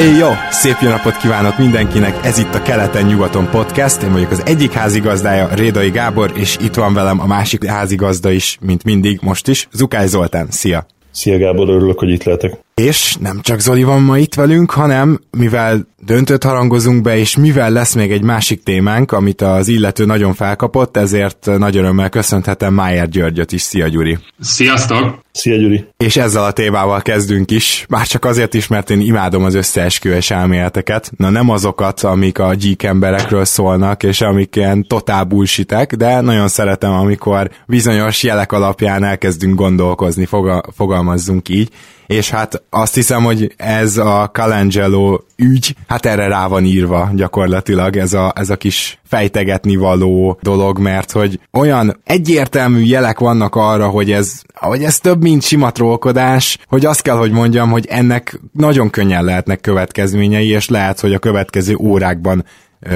Éj jó! Szép jó napot kívánok mindenkinek! Ez itt a Keleten-nyugaton podcast. Én vagyok az egyik házigazdája, Rédai Gábor, és itt van velem a másik házigazda is, mint mindig, most is, Zukály Zoltán. Szia! Szia Gábor, örülök, hogy itt lehetek. És nem csak Zoli van ma itt velünk, hanem mivel döntőt harangozunk be, és mivel lesz még egy másik témánk, amit az illető nagyon felkapott, ezért nagy örömmel köszönhetem Májer Györgyöt is. Szia Gyuri! Sziasztok! Szia Gyuri! És ezzel a témával kezdünk is, már csak azért is, mert én imádom az összeesküvés elméleteket. Na nem azokat, amik a geek emberekről szólnak, és amik ilyen totál bullshitek, de nagyon szeretem, amikor bizonyos jelek alapján elkezdünk gondolkozni, fogal- fogalmazzunk így és hát azt hiszem, hogy ez a Calangelo ügy, hát erre rá van írva gyakorlatilag ez a, ez a kis fejtegetni való dolog, mert hogy olyan egyértelmű jelek vannak arra, hogy ez, hogy ez több, mint sima trollkodás, hogy azt kell, hogy mondjam, hogy ennek nagyon könnyen lehetnek következményei, és lehet, hogy a következő órákban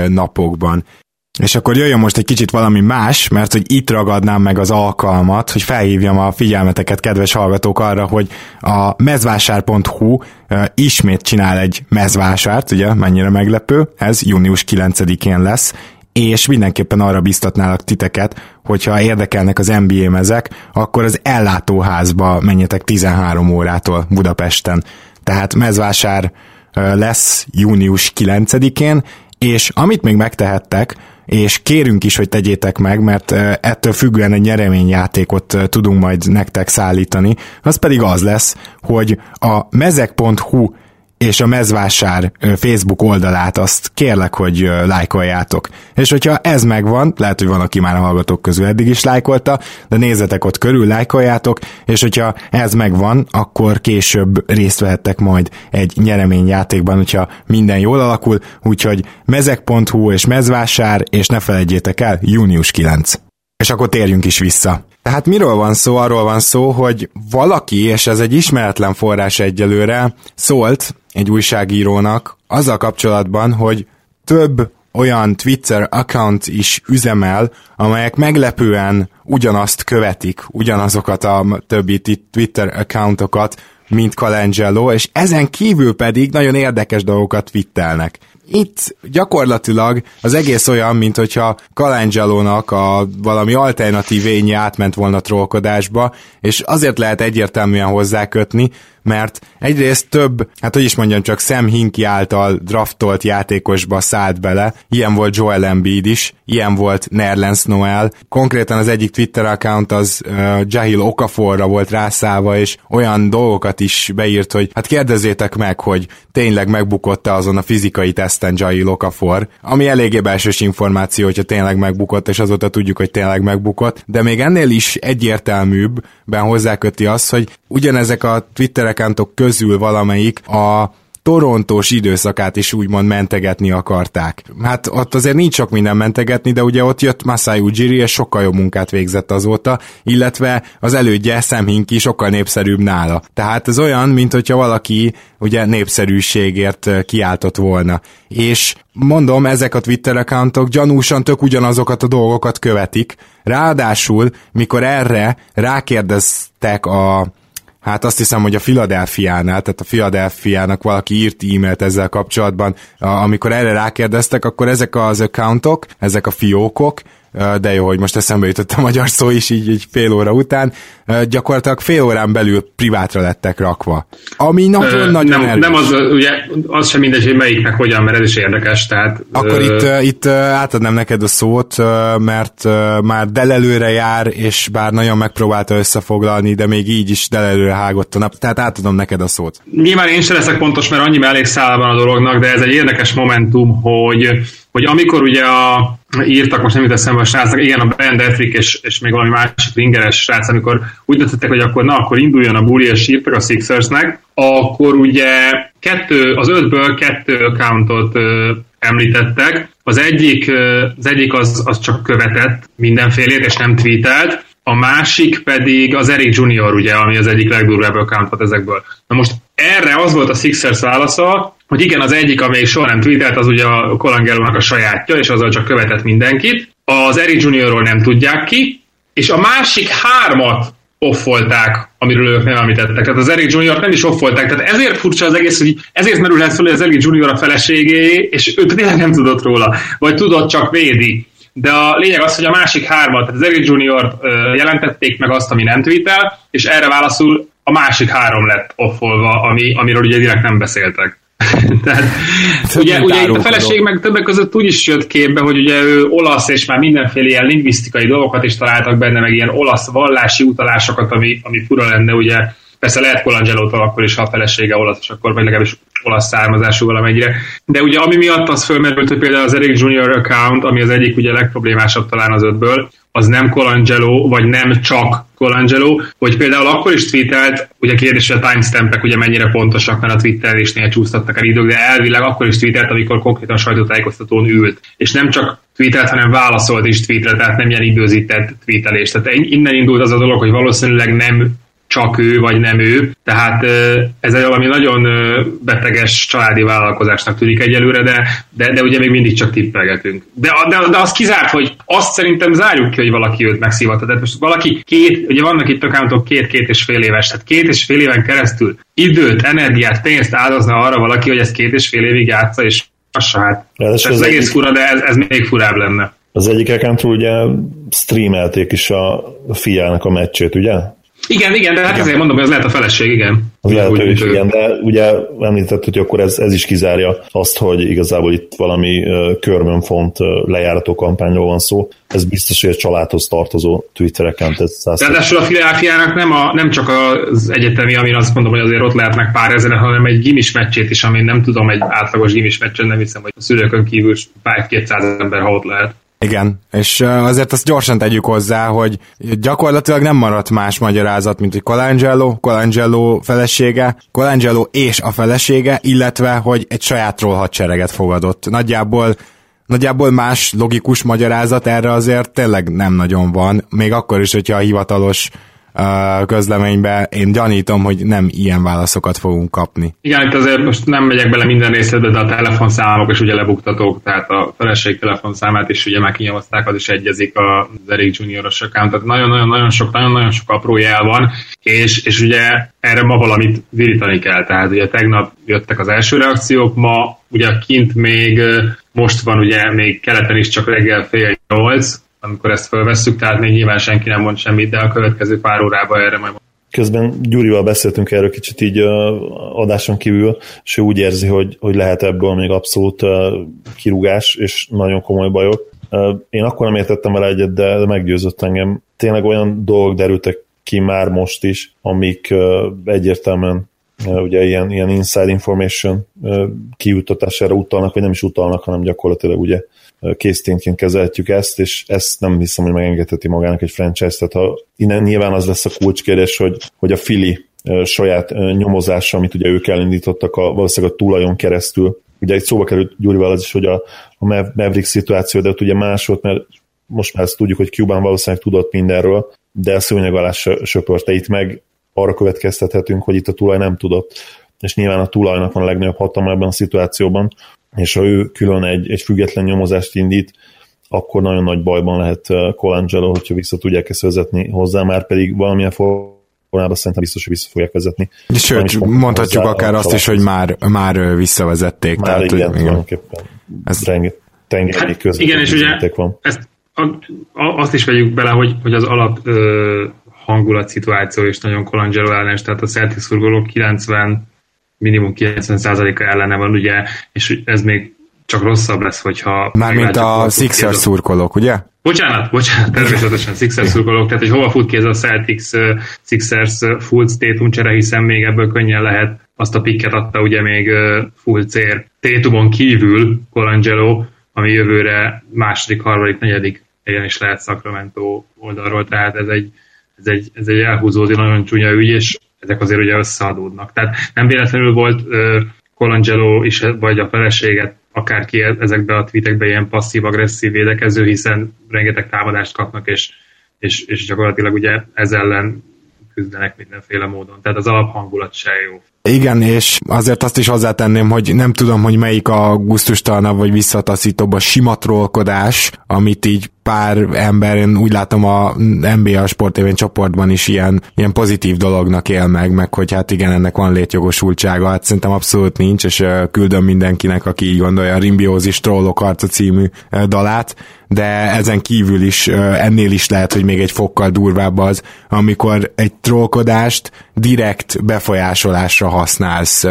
napokban. És akkor jöjjön most egy kicsit valami más, mert hogy itt ragadnám meg az alkalmat, hogy felhívjam a figyelmeteket, kedves hallgatók arra, hogy a mezvásár.hu ismét csinál egy mezvásárt, ugye, mennyire meglepő, ez június 9-én lesz, és mindenképpen arra biztatnálak titeket, hogyha érdekelnek az NBA mezek, akkor az ellátóházba menjetek 13 órától Budapesten. Tehát mezvásár lesz június 9-én, és amit még megtehettek, és kérünk is, hogy tegyétek meg, mert ettől függően egy nyereményjátékot tudunk majd nektek szállítani, az pedig az lesz, hogy a mezek.hu és a mezvásár Facebook oldalát azt kérlek, hogy lájkoljátok. És hogyha ez megvan, lehet, hogy van, aki már a hallgatók közül eddig is lájkolta, de nézzetek ott körül, lájkoljátok, és hogyha ez megvan, akkor később részt vehettek majd egy nyereményjátékban, hogyha minden jól alakul, úgyhogy mezek.hu és mezvásár, és ne felejtjétek el, június 9. És akkor térjünk is vissza. Tehát miről van szó? Arról van szó, hogy valaki, és ez egy ismeretlen forrás egyelőre, szólt egy újságírónak azzal kapcsolatban, hogy több olyan Twitter account is üzemel, amelyek meglepően ugyanazt követik, ugyanazokat a többi Twitter accountokat, mint Calangelo, és ezen kívül pedig nagyon érdekes dolgokat twittelnek. Itt gyakorlatilag az egész olyan, mint hogyha Calangelo-nak a valami alternatív ényi átment volna trollkodásba, és azért lehet egyértelműen hozzákötni, mert egyrészt több, hát hogy is mondjam, csak Sam Hinky által draftolt játékosba szállt bele, ilyen volt Joel Embiid is, ilyen volt Nerlens Noel, konkrétan az egyik Twitter account az uh, Jahil Okaforra volt rászállva, és olyan dolgokat is beírt, hogy hát kérdezzétek meg, hogy tényleg megbukott azon a fizikai teszten Jahil Okafor, ami eléggé belsős információ, hogyha tényleg megbukott, és azóta tudjuk, hogy tényleg megbukott, de még ennél is egyértelműbbben hozzáköti azt, hogy ugyanezek a Twitter accountok közül valamelyik a torontós időszakát is úgymond mentegetni akarták. Hát ott azért nincs sok minden mentegetni, de ugye ott jött Masai Ujiri, és sokkal jobb munkát végzett azóta, illetve az elődje Sam Hinky sokkal népszerűbb nála. Tehát ez olyan, mint hogyha valaki ugye népszerűségért kiáltott volna. És mondom, ezek a Twitter accountok gyanúsan tök ugyanazokat a dolgokat követik. Ráadásul, mikor erre rákérdeztek a Hát azt hiszem, hogy a Philadelphia-nál, tehát a Philadelphia-nak valaki írt e-mailt ezzel kapcsolatban, amikor erre rákérdeztek, akkor ezek az accountok, ezek a fiókok, de jó, hogy most eszembe jutott a magyar szó is így, így fél óra után, gyakorlatilag fél órán belül privátra lettek rakva. Ami nagyon-nagyon nem, nem az, ugye, az sem mindegy, hogy melyiknek hogyan, mert ez is érdekes, tehát... Akkor uh, itt, itt átadnám neked a szót, mert már delelőre jár, és bár nagyon megpróbálta összefoglalni, de még így is delelőre hágott a nap, tehát átadom neked a szót. Nyilván én sem leszek pontos, mert annyi elég szálban a dolognak, de ez egy érdekes momentum, hogy hogy amikor ugye a írtak, most nem jut eszembe a srácnak, igen, a Ben Defrick és, és még valami másik ringeres srác, amikor úgy döntöttek, hogy akkor na, akkor induljon a bully, és írtak a Sixersnek, akkor ugye kettő, az ötből kettő accountot ö, említettek. Az egyik, ö, az, egyik az, az csak követett mindenfélét, és nem tweetelt, a másik pedig az Eric Junior, ugye, ami az egyik legdurvább account volt ezekből. Na most erre az volt a Sixers válasza, hogy igen, az egyik, amelyik soha nem tweetelt, az ugye a Colangelo-nak a sajátja, és azzal csak követett mindenkit. Az Eric Juniorról nem tudják ki, és a másik hármat offolták, amiről ők nem említettek. Tehát az Eric Junior nem is offolták, tehát ezért furcsa az egész, hogy ezért merülhet fel, hogy az Eric Junior a feleségé, és ő tényleg nem tudott róla, vagy tudott, csak védi. De a lényeg az, hogy a másik hármat, tehát az Eric Junior jelentették meg azt, ami nem tweetel, és erre válaszul a másik három lett offolva, ami, amiről ugye direkt nem beszéltek. Tehát, ugye, ugye itt a feleség meg többek között úgy is jött képbe, hogy ugye ő olasz, és már mindenféle ilyen lingvisztikai dolgokat is találtak benne, meg ilyen olasz vallási utalásokat, ami, ami fura lenne, ugye. Persze lehet colangelo akkor is, ha a felesége olasz, és akkor vagy legalábbis olasz származású valamennyire. De ugye ami miatt az fölmerült, hogy például az Eric Junior account, ami az egyik ugye legproblémásabb talán az ötből, az nem Colangelo, vagy nem csak Colangelo, hogy például akkor is tweetelt, ugye kérdés, hogy a timestampek ugye mennyire pontosak, mert a twitterésnél csúsztattak el idők, de elvileg akkor is tweetelt, amikor konkrétan sajtótájékoztatón ült. És nem csak tweetelt, hanem válaszolt is tweetre, tehát nem ilyen időzített tweetelés. Tehát innen indult az a dolog, hogy valószínűleg nem csak ő, vagy nem ő. Tehát ez egy valami nagyon beteges családi vállalkozásnak tűnik egyelőre, de, de, de ugye még mindig csak tippelgetünk. De, de, de az kizárt, hogy azt szerintem zárjuk ki, hogy valaki őt megszívatta. Tehát most valaki két, ugye vannak itt accountok két-két és fél éves, tehát két és fél éven keresztül időt, energiát, pénzt áldozna arra valaki, hogy ezt két és fél évig játsza, és az hát. Ez, ez egész fura, de ez, ez még furább lenne. Az egyik accountról ugye streamelték is a fiának a meccsét, ugye? Igen, igen, de hát igen. ezért mondom, hogy ez lehet a feleség, igen. Lehet, hogy is, igen, de ugye említett, hogy akkor ez, ez is kizárja azt, hogy igazából itt valami uh, körmönfont uh, lejárató kampányról van szó. Ez biztos, hogy a családhoz tartozó Twitter account. Ez Ráadásul a Philadelphia nem, a, nem csak az egyetemi, amin azt mondom, hogy azért ott lehetnek pár ezer, hanem egy gimis meccsét is, ami nem tudom, egy átlagos gimis meccsen nem hiszem, hogy a szülőkön kívül pár 200 ember, ha ott lehet. Igen, és azért azt gyorsan tegyük hozzá, hogy gyakorlatilag nem maradt más magyarázat, mint hogy Colangelo, Colangelo felesége, Colangelo és a felesége, illetve, hogy egy saját hadsereget fogadott. Nagyjából Nagyjából más logikus magyarázat erre azért tényleg nem nagyon van, még akkor is, hogyha a hivatalos közleménybe. Én gyanítom, hogy nem ilyen válaszokat fogunk kapni. Igen, itt azért most nem megyek bele minden részletbe, de a telefonszámok is ugye lebuktatók, tehát a feleség telefonszámát is ugye már kinyomozták, az is egyezik az Eric Junior-os account, tehát nagyon-nagyon-nagyon sok, nagyon-nagyon sok apró jel van, és, és ugye erre ma valamit virítani kell, tehát ugye tegnap jöttek az első reakciók, ma ugye kint még most van ugye még keleten is csak reggel fél nyolc, amikor ezt felvesszük, tehát még nyilván senki nem mond semmit, de a következő pár órában erre majd Közben Gyurival beszéltünk erről kicsit így adáson kívül, és ő úgy érzi, hogy, hogy lehet ebből még abszolút kirúgás, és nagyon komoly bajok. Én akkor nem értettem vele egyet, de meggyőzött engem. Tényleg olyan dolgok derültek ki már most is, amik egyértelműen ugye ilyen, ilyen inside information kiutatására utalnak, vagy nem is utalnak, hanem gyakorlatilag ugye készténként kezelhetjük ezt, és ezt nem hiszem, hogy megengedheti magának egy franchise, tehát ha innen nyilván az lesz a kulcskérdés, hogy, hogy a Fili saját nyomozása, amit ugye ők elindítottak a, valószínűleg a tulajon keresztül, ugye egy szóba került Gyurival az is, hogy a, a Maverick szituáció, de ott ugye más volt, mert most már ezt tudjuk, hogy Cuban valószínűleg tudott mindenről, de a szőnyeg alá söpörte. Itt meg, arra következtethetünk, hogy itt a tulaj nem tudott, és nyilván a tulajnak van a legnagyobb hatalma ebben a szituációban, és ha ő külön egy, egy független nyomozást indít, akkor nagyon nagy bajban lehet uh, Colangelo, hogyha vissza tudják ezt vezetni hozzá, már pedig valamilyen formában szerintem biztos, hogy vissza fogják vezetni. Sőt, mondhatjuk akár azt is, hogy már, már visszavezették. Már tehát, igen, hogy, igen. Ez rengeteg tengeri hát, Igen, és ugye van. Ezt, a, a, azt is vegyük bele, hogy, hogy az alap ö, hangulat szituáció is nagyon Colangelo ellenes, tehát a Celtics szurkolók 90 minimum 90%-a ellene van, ugye, és ez még csak rosszabb lesz, hogyha... Mármint a Sixers szurkolók, ugye? Bocsánat, bocsánat, természetesen Sixers szurkolók, tehát hogy hova fut ki ez a Celtics Sixers full Tatum csere, hiszen még ebből könnyen lehet azt a pikket adta ugye még full cér. Tatumon kívül Colangelo, ami jövőre második, harmadik, negyedik helyen is lehet Sacramento oldalról, tehát ez egy, ez egy, ez egy elhúzódó, nagyon csúnya ügy, és ezek azért ugye összeadódnak. Tehát nem véletlenül volt uh, Colangelo is, vagy a feleséget akárki ezekbe a tweetekbe ilyen passzív-agresszív védekező, hiszen rengeteg támadást kapnak, és, és, és gyakorlatilag ugye ez ellen küzdenek mindenféle módon. Tehát az alaphangulat se jó. Igen, és azért azt is hozzátenném, hogy nem tudom, hogy melyik a gusztustalanabb vagy visszataszítóbb a sima trollkodás, amit így pár ember, én úgy látom a NBA sportévén csoportban is ilyen, ilyen pozitív dolognak él meg, meg hogy hát igen, ennek van létjogosultsága, hát szerintem abszolút nincs, és küldöm mindenkinek, aki így gondolja a Rimbiózis Trollok arca című dalát, de ezen kívül is ennél is lehet, hogy még egy fokkal durvább az, amikor egy trollkodást direkt befolyásolásra használsz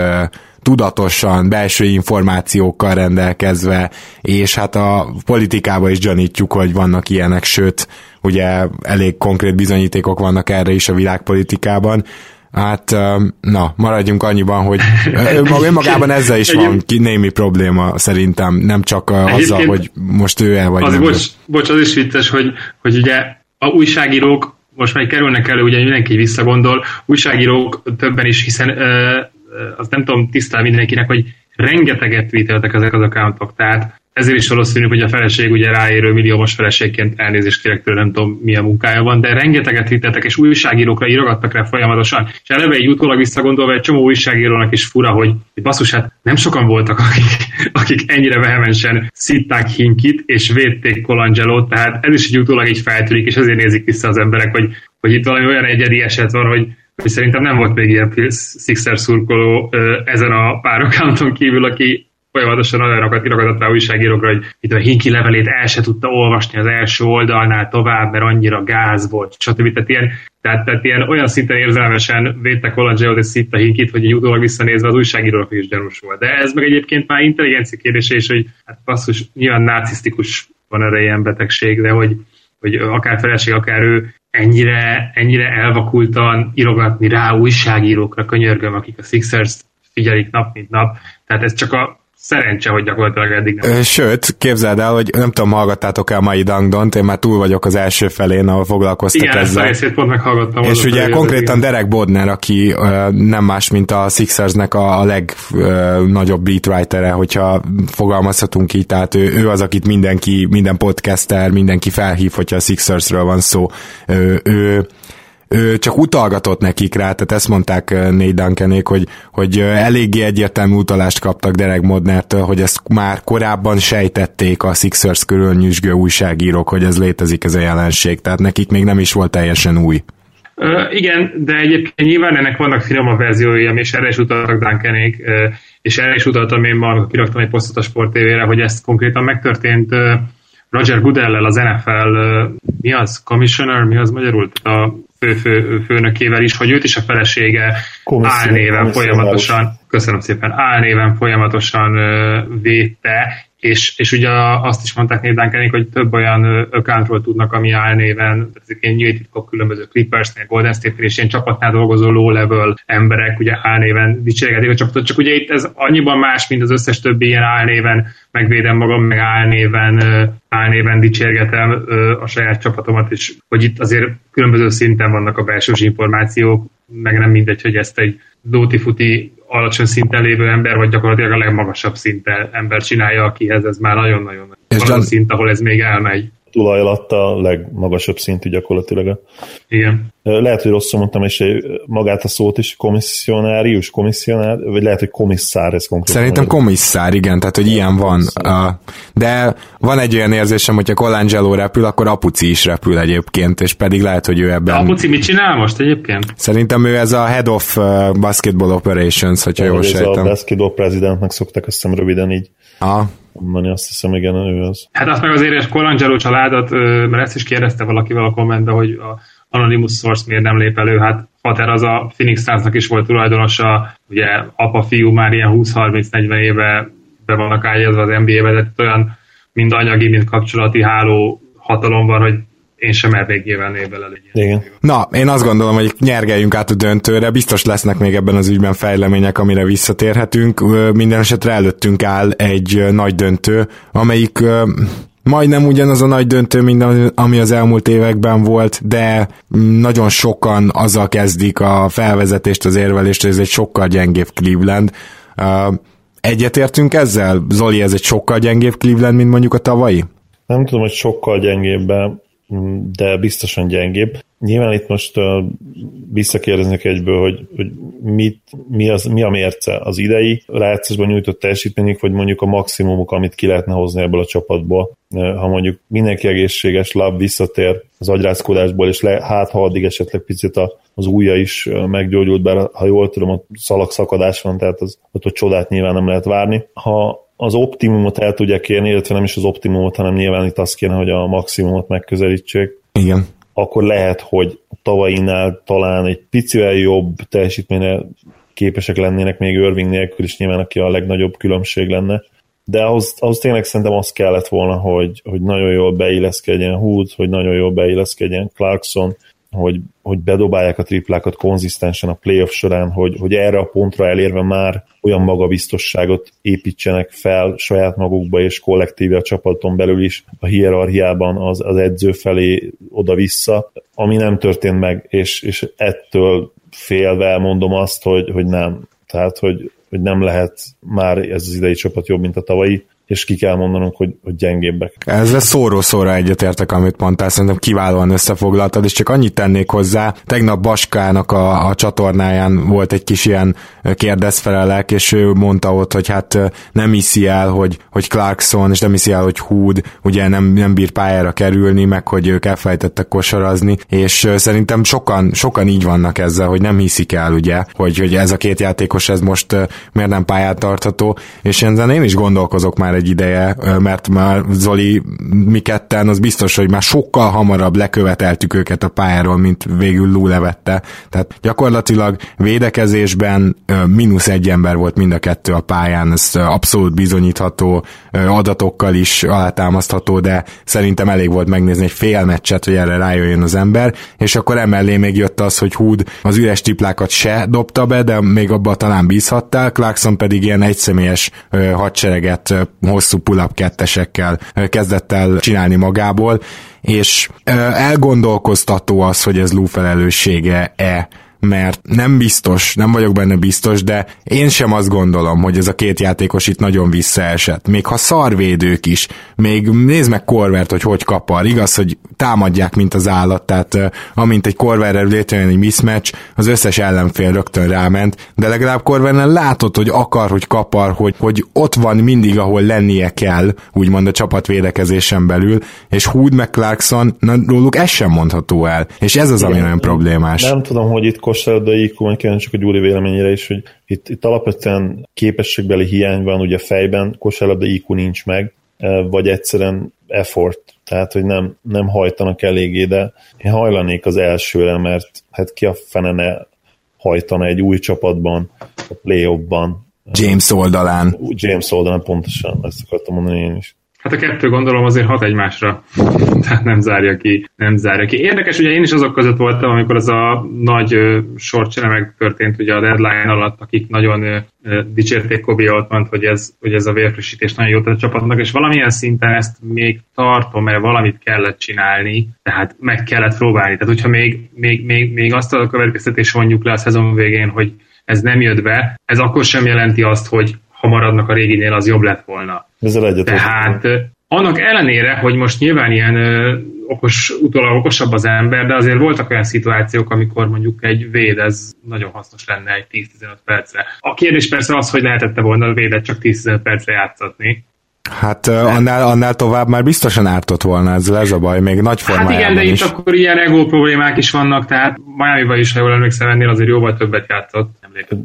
tudatosan, belső információkkal rendelkezve, és hát a politikában is gyanítjuk, hogy vannak ilyenek, sőt, ugye elég konkrét bizonyítékok vannak erre is a világpolitikában, Hát, na, maradjunk annyiban, hogy önmagában ezzel is van némi probléma szerintem, nem csak azzal, hogy most ő el vagy az, nem. Bocs, bocs, az is vicces, hogy, hogy ugye a újságírók most már kerülnek elő, ugye mindenki visszagondol, újságírók többen is, hiszen ö, azt nem tudom tisztán mindenkinek, hogy rengeteget tweeteltek ezek az accountok, tehát ezért is valószínű, hogy a feleség ugye ráérő milliómos feleségként elnézést kérek tőle, nem tudom milyen munkája van, de rengeteget hittetek, és újságírókra írogattak rá folyamatosan. És eleve egy utólag visszagondolva egy csomó újságírónak is fura, hogy, hogy basszus, hát nem sokan voltak, akik, akik ennyire vehemensen szitták Hinkit, és védték Colangelo, tehát ez is egy utólag így feltűnik, és ezért nézik vissza az emberek, hogy, hogy itt valami olyan egyedi eset van, hogy, hogy szerintem nem volt még ilyen Sixer szurkoló ezen a pár kívül, aki folyamatosan olyanokat irogatott rá újságírókra, hogy itt a Hinki levelét el se tudta olvasni az első oldalnál tovább, mert annyira gáz volt, stb. Tehát ilyen, tehát, tehát ilyen olyan szinten érzelmesen védte Colangelo és Szitta Hinkit, hogy egy utólag visszanézve az újságírók is gyanús volt. De ez meg egyébként már intelligencia kérdése is, hogy hát passzus, nyilván narcisztikus van erre ilyen betegség, de hogy, hogy akár feleség, akár ő ennyire, ennyire elvakultan irogatni rá újságírókra, könyörgöm, akik a Sixers figyelik nap mint nap. Tehát ez csak a szerencse, hogy gyakorlatilag eddig nem. Sőt, képzeld el, hogy nem tudom, hallgattátok el mai Dangdont, én már túl vagyok az első felén, ahol foglalkoztak Igen, ezzel. Igen, pont meghallgattam. És ugye konkrétan Derek Bodner, aki uh, nem más, mint a Sixersnek a, a legnagyobb uh, beatwritere, hogyha fogalmazhatunk így, tehát ő, ő az, akit mindenki, minden podcaster, mindenki felhív, hogyha a Sixersről van szó. Ő, ő ő csak utalgatott nekik rá, tehát ezt mondták Nate Duncanék, hogy, hogy eléggé egyértelmű utalást kaptak Derek Modnertől, hogy ezt már korábban sejtették a Sixers körül nyüzsgő újságírók, hogy ez létezik ez a jelenség, tehát nekik még nem is volt teljesen új. Uh, igen, de egyébként nyilván ennek vannak finomabb verziói, és erre is utaltak Duncanék, és erre is utaltam én ma, kiraktam egy posztot a Sport TV-re, hogy ez konkrétan megtörtént Roger Goodell-el, az NFL, mi az? Commissioner, mi az magyarul? A fő, fő, főnökével is, hogy őt is a felesége álnéven folyamatosan, köszönöm szépen, álnéven folyamatosan védte, és, és ugye azt is mondták Név hogy több olyan accountról tudnak, ami álnéven, ezek ilyen nyílt titkok különböző Clippersnél, Golden State-nél és ilyen csapatnál dolgozó low-level emberek ugye álnéven dicséregetik a csapatot, csak ugye itt ez annyiban más, mint az összes többi ilyen álnéven megvédem magam, meg álnéven, álnéven dicsérgetem a saját csapatomat, és hogy itt azért különböző szinten vannak a belső információk, meg nem mindegy, hogy ezt egy dóti-futi alacsony szinten lévő ember, vagy gyakorlatilag a legmagasabb szinten ember csinálja, akihez ez már nagyon-nagyon az szint, ahol ez még elmegy tulaj alatt a legmagasabb szintű gyakorlatilag. Igen. Lehet, hogy rosszul mondtam, és magát a szót is komissionárius, komissionár, vagy lehet, hogy komisszár ez konkrétan. Szerintem komisszár, igen, tehát hogy ilyen van. De van egy olyan érzésem, hogyha Colangelo repül, akkor Apuci is repül egyébként, és pedig lehet, hogy ő ebben... De Apuci mit csinál most egyébként? Szerintem ő ez a Head of Basketball Operations, hogyha jól sejtem. Ez a Basketball Presidentnek szokták azt hiszem röviden így. Ah, mondani, azt hiszem, igen, ő az. Hát azt meg azért, és Colangelo családot, mert ezt is kérdezte valakivel a kommentben, hogy a Anonymous Source miért nem lép elő, hát Pater az a Phoenix Sunsnak is volt tulajdonosa, ugye apa-fiú már ilyen 20-30-40 éve be vannak ágyazva az NBA-be, de olyan mind anyagi, mind kapcsolati háló hatalom van, hogy én sem mernék nyilván bele Igen. Na, én azt gondolom, hogy nyergeljünk át a döntőre, biztos lesznek még ebben az ügyben fejlemények, amire visszatérhetünk. Minden esetre előttünk áll egy nagy döntő, amelyik majdnem ugyanaz a nagy döntő, mint ami az elmúlt években volt, de nagyon sokan azzal kezdik a felvezetést, az érvelést, hogy ez egy sokkal gyengébb Cleveland. Egyetértünk ezzel? Zoli, ez egy sokkal gyengébb Cleveland, mint mondjuk a tavalyi? Nem tudom, hogy sokkal gyengébb, de biztosan gyengébb. Nyilván itt most uh, visszakérdeznek egyből, hogy, hogy mit, mi, az, mi a mérce az idei rájátszásban nyújtott teljesítményük, vagy mondjuk a maximumok, amit ki lehetne hozni ebből a csapatból. Uh, ha mondjuk mindenki egészséges, láb visszatér az agyrázkodásból, és le, hát ha addig esetleg picit a, az újja is meggyógyult, bár ha jól tudom, ott szalagszakadás van, tehát az, ott, ott csodát nyilván nem lehet várni. Ha az optimumot el tudják érni, illetve nem is az optimumot, hanem nyilván itt azt kéne, hogy a maximumot megközelítsék. Igen. Akkor lehet, hogy tavainál talán egy picivel jobb teljesítményre képesek lennének még Irving nélkül is nyilván, aki a legnagyobb különbség lenne. De ahhoz, ahhoz tényleg szerintem az kellett volna, hogy, hogy nagyon jól beilleszkedjen Hood, hogy nagyon jól beilleszkedjen Clarkson, hogy, hogy bedobálják a triplákat konzisztensen a playoff során, hogy, hogy erre a pontra elérve már olyan magabiztosságot építsenek fel saját magukba és kollektíve a csapaton belül is a hierarchiában az, az edző felé oda-vissza, ami nem történt meg, és, és ettől félve mondom azt, hogy, hogy nem. Tehát, hogy, hogy nem lehet már ez az idei csapat jobb, mint a tavalyi és ki kell mondanunk, hogy, hogy gyengébbek. Ezzel szóró-szóra egyetértek, amit mondtál, szerintem kiválóan összefoglaltad, és csak annyit tennék hozzá, tegnap Baskának a, a csatornáján volt egy kis ilyen kérdezfelelek, és ő mondta ott, hogy hát nem hiszi el, hogy, hogy Clarkson, és nem hiszi el, hogy Hood ugye nem, nem bír pályára kerülni, meg hogy ők elfelejtettek kosarazni, és szerintem sokan, sokan így vannak ezzel, hogy nem hiszik el, ugye, hogy, hogy ez a két játékos ez most miért nem pályát tartható, és ezen én is gondolkozok már egy ideje, mert már Zoli, mi ketten, az biztos, hogy már sokkal hamarabb leköveteltük őket a pályáról, mint végül Lou levette. Tehát gyakorlatilag védekezésben mínusz egy ember volt mind a kettő a pályán, ez abszolút bizonyítható, adatokkal is alátámasztható, de szerintem elég volt megnézni egy fél meccset, hogy erre rájöjjön az ember, és akkor emellé még jött az, hogy Hood az üres triplákat se dobta be, de még abban talán bízhattál, Clarkson pedig ilyen egyszemélyes hadsereget hosszú pull-up kettesekkel kezdett el csinálni magából, és elgondolkoztató az, hogy ez Lou felelőssége-e mert nem biztos, nem vagyok benne biztos, de én sem azt gondolom, hogy ez a két játékos itt nagyon visszaesett. Még ha szarvédők is, még nézd meg Korvert, hogy hogy kapar. Igaz, hogy támadják, mint az állat, tehát amint egy Korverrel létrejön egy mismatch, az összes ellenfél rögtön ráment, de legalább Korverrel látod, hogy akar, hogy kapar, hogy, hogy ott van mindig, ahol lennie kell, úgymond a csapat védekezésen belül, és Hood meg Clarkson, na, róluk ez sem mondható el, és ez az, ami nagyon problémás. Nem tudom, hogy itt kosárlabda IQ, majd kíváncsi csak a Gyuri véleményére is, hogy itt, itt alapvetően képességbeli hiány van ugye fejben, kosárlabda IQ nincs meg, e, vagy egyszerűen effort, tehát hogy nem, nem hajtanak eléggé, de én hajlanék az elsőre, mert hát ki a fene ne hajtana egy új csapatban, a play ban James oldalán. James oldalán pontosan, ezt akartam mondani én is. Hát a kettő gondolom azért hat egymásra, tehát nem zárja ki, nem zárja ki. Érdekes, ugye én is azok között voltam, amikor az a nagy sorcsere megtörtént ugye a deadline alatt, akik nagyon dicsérték Kobi Altmant, hogy ez, hogy ez a vérfrissítés nagyon jó tett a csapatnak, és valamilyen szinten ezt még tartom, mert valamit kellett csinálni, tehát meg kellett próbálni. Tehát hogyha még, még, még, még azt a következtetés vonjuk le a szezon végén, hogy ez nem jött be, ez akkor sem jelenti azt, hogy ha maradnak a réginél, az jobb lett volna. Ezzel egyet Tehát annak ellenére, hogy most nyilván ilyen ö, okos, utólag okosabb az ember, de azért voltak olyan szituációk, amikor mondjuk egy véd, ez nagyon hasznos lenne egy 10-15 percre. A kérdés persze az, hogy lehetette volna a védet csak 10-15 percre játszatni, Hát annál, annál tovább már biztosan ártott volna ezzel, ez a baj, még nagy formájában Hát igen, de is. itt akkor ilyen ego problémák is vannak, tehát miami is, ha jól emlékszem, ennél azért jóval többet játszott.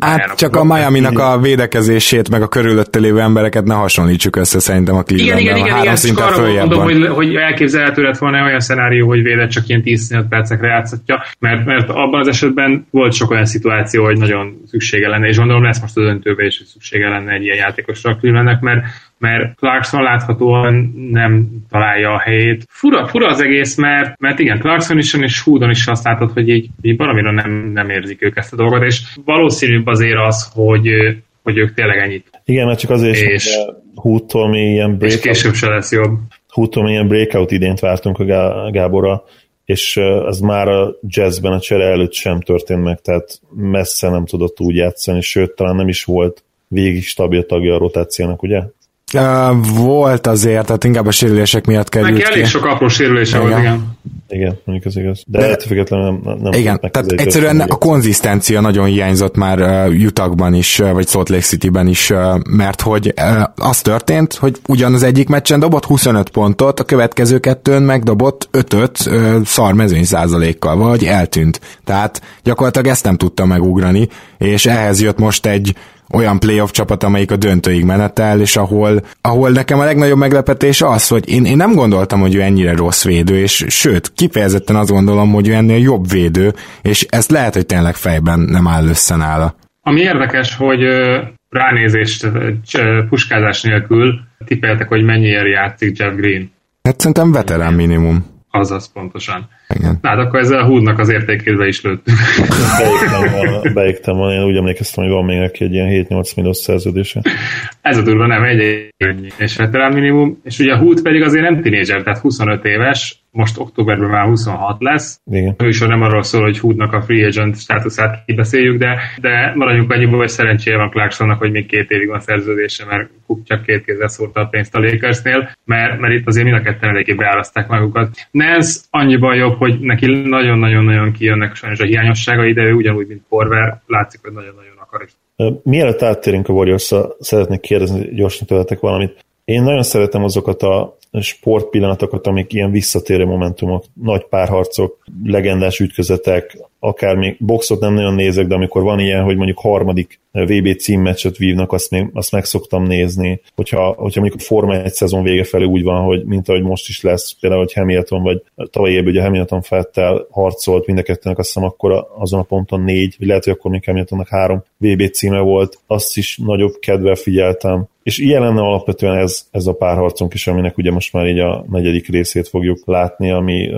Hát csak a miami a védekezését, meg a körülötte lévő embereket ne hasonlítsuk össze szerintem a Cleveland. Igen, igen, igen, igen, csak arra mondom, hogy, hogy elképzelhető lett volna olyan szenárió, hogy védett csak ilyen 10 percekre játszhatja, mert, mert abban az esetben volt sok olyan szituáció, hogy nagyon szüksége lenne, és gondolom lesz most a döntőben is, hogy szüksége lenne egy ilyen játékosra a Clevelandnek, mert mert Clarkson láthatóan nem találja a helyét. Fura, fura az egész, mert, mert igen, Clarkson is és Hoodon is azt látod, hogy így, így valamire nem, nem érzik ők ezt a dolgot, és valószínűbb azért az, hogy, hogy ők tényleg ennyit. Igen, mert csak azért és, is, Hoodtól mi ilyen breakout, és később se lesz jobb. Hoodtól mi ilyen breakout idént vártunk a Gáborra, és az már a jazzben a csere előtt sem történt meg, tehát messze nem tudott úgy játszani, sőt, talán nem is volt végig stabil tagja a rotációnak, ugye? Uh, volt azért, tehát inkább a sérülések miatt került Neki elég sok apró sérülése volt, igen. Igen, mondjuk az igaz. De, De függetlenül nem, nem Igen, tehát egyszerűen a konzisztencia nagyon hiányzott már uh, Utahban is, uh, vagy Salt Lake City-ben is, uh, mert hogy uh, az történt, hogy ugyan az egyik meccsen dobott 25 pontot, a következő kettőn megdobott 5-öt uh, szar mezőny százalékkal, vagy eltűnt. Tehát gyakorlatilag ezt nem tudta megugrani, és ehhez jött most egy olyan playoff csapat, amelyik a döntőig menetel, és ahol, ahol nekem a legnagyobb meglepetés az, hogy én, én nem gondoltam, hogy ő ennyire rossz védő, és sőt, kifejezetten azt gondolom, hogy ő ennél jobb védő, és ezt lehet, hogy tényleg fejben nem áll össze nála. Ami érdekes, hogy ránézést, puskázás nélkül tippeltek, hogy mennyiért játszik Jeff Green. Hát szerintem veterán minimum. Azaz, pontosan. Igen. Na, hát akkor ezzel a húdnak az értékébe is lőttünk. Beégtem van, én úgy emlékeztem, hogy van még neki egy ilyen 7-8 minusz szerződése. Ez a durva nem egy, egy és veterán minimum, és ugye a húd pedig azért nem tinédzser, tehát 25 éves, most októberben már 26 lesz. Igen. Ő is nem arról szól, hogy Hoodnak a free agent státuszát kibeszéljük, de, de maradjunk annyiból, hogy szerencséje van Clarksonnak, hogy még két évig van szerződése, mert Cook csak két kézzel szórta a pénzt a Lakersnél, mert, mert itt azért mind a ketten eléggé beáraszták magukat. Nance annyiban jobb, hogy neki nagyon-nagyon-nagyon kijönnek sajnos a hiányosságai, de ő ugyanúgy, mint Korver, látszik, hogy nagyon-nagyon akar is. Mielőtt áttérünk a warriors szeretnék kérdezni gyorsan tőletek valamit. Én nagyon szeretem azokat a sportpillanatokat, amik ilyen visszatérő momentumok, nagy párharcok, legendás ütközetek, akár még boxot nem nagyon nézek, de amikor van ilyen, hogy mondjuk harmadik VB címmeccset vívnak, azt, még, azt meg szoktam nézni. Hogyha, hogyha mondjuk a Forma egy szezon vége felé úgy van, hogy mint ahogy most is lesz, például, hogy Hamilton, vagy tavaly évben ugye Hamilton Fettel harcolt mind a kettőnek, azt hiszem akkor azon a ponton négy, vagy lehet, hogy akkor még Hamiltonnak három VB címe volt, azt is nagyobb kedvel figyeltem. És ilyen lenne alapvetően ez, ez a párharcunk is, aminek ugye most már így a negyedik részét fogjuk látni, ami